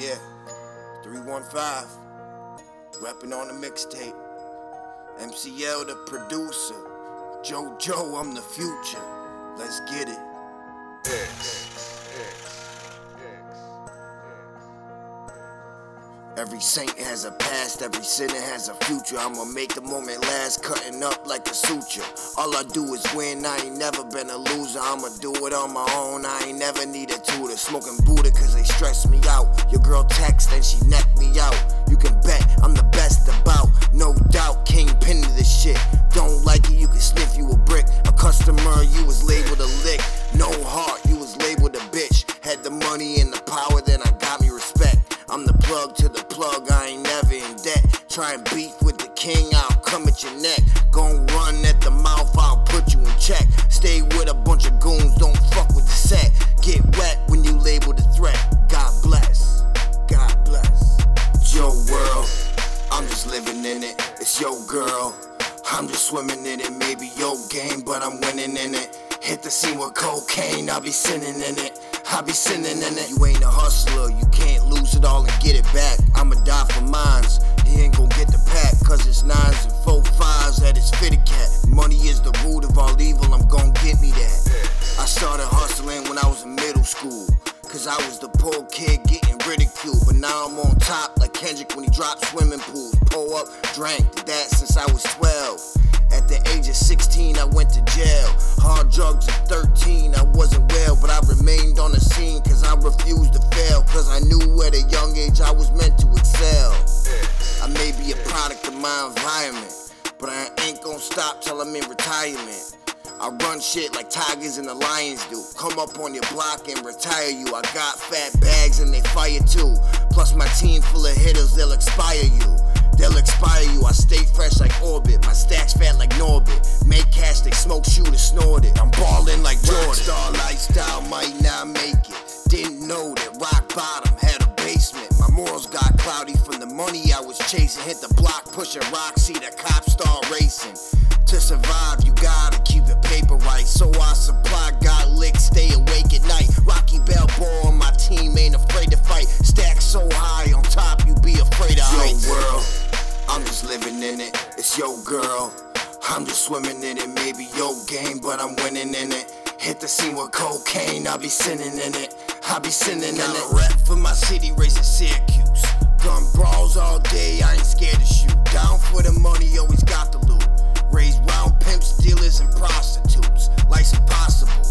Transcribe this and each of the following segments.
Yeah, 315, rapping on the mixtape. MCL, the producer. Joe, I'm the future. Let's get it. Every saint has a past, every sinner has a future. I'ma make the moment last, cutting up like a suture. All I do is win, I ain't never been a loser. I'ma do it on my own, I ain't never need a tutor. Smoking Buddha cause they stress me out. Your girl text and she neck me out. You can bet I'm the best about, no doubt. Kingpin to this shit. Don't like it, you can sniff you a brick. A customer, you was labeled a lick. No heart, you was labeled a bitch. Had the money and the power, Try and beef with the king, I'll come at your neck. Gon' run at the mouth, I'll put you in check. Stay with a bunch of goons, don't fuck with the set. Get wet when you label the threat. God bless, God bless. It's your world, I'm just living in it. It's your girl, I'm just swimming in it. Maybe your game, but I'm winning in it. Hit the scene with cocaine, I'll be sinning in it. I'll be sinning in it. You ain't a hustler, you can't lose it all and get it back. I'ma die for mines. I was the poor kid getting ridiculed. But now I'm on top like Kendrick when he dropped swimming pools. Pull up, drank, did that since I was 12. At the age of 16, I went to jail. Hard drugs at 13, I wasn't well, but I remained on the scene cause I refused to fail. Cause I knew at a young age I was meant to excel. I may be a product of my environment, but I ain't gonna stop till I'm in retirement. I run shit like tigers and the lions do. Come up on your block and retire you. I got fat bags and they fire too. Plus my team full of hitters, they'll expire you. They'll expire you. I stay fresh like orbit. My stacks fat like Norbit. Make cash, they smoke, shoot, and snort it. I'm ballin' like Jordan. Rockstar lifestyle might not make it. Didn't know that rock bottom had a basement. My morals got cloudy from the money I was chasing. Hit the block, pushing rock, see the cops start racing. To survive, you gotta I'm just swimming in it. Maybe your game, but I'm winning in it. Hit the scene with cocaine, I'll be sinning in it. I'll be sinning in it. rep for my city, raising Syracuse. Gun brawls all day, I ain't scared to shoot. Down for the money, always got the loot. Raised round pimps, dealers, and prostitutes. Life's impossible.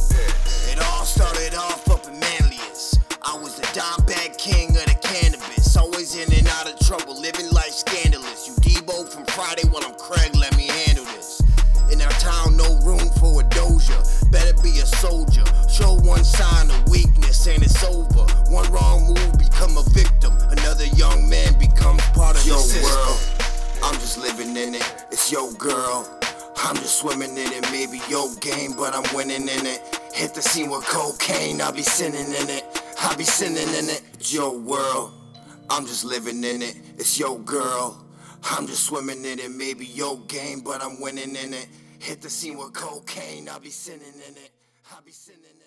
It all started off up in Manlius. I was the dime bag king of the cannabis. Always in and out of trouble, living life scandalous. You Debo from Friday, well, I'm Craig, soldier. Show one sign of weakness and it's over. One wrong move, become a victim. Another young man becomes part of Your world. I'm just living in it. It's your girl. I'm just swimming in it. Maybe your game, but I'm winning in it. Hit the scene with cocaine. I'll be sinning in it. I'll be sinning in it. It's your world. I'm just living in it. It's your girl. I'm just swimming in it. Maybe your game, but I'm winning in it. Hit the scene with cocaine. I'll be sinning in it. I be sending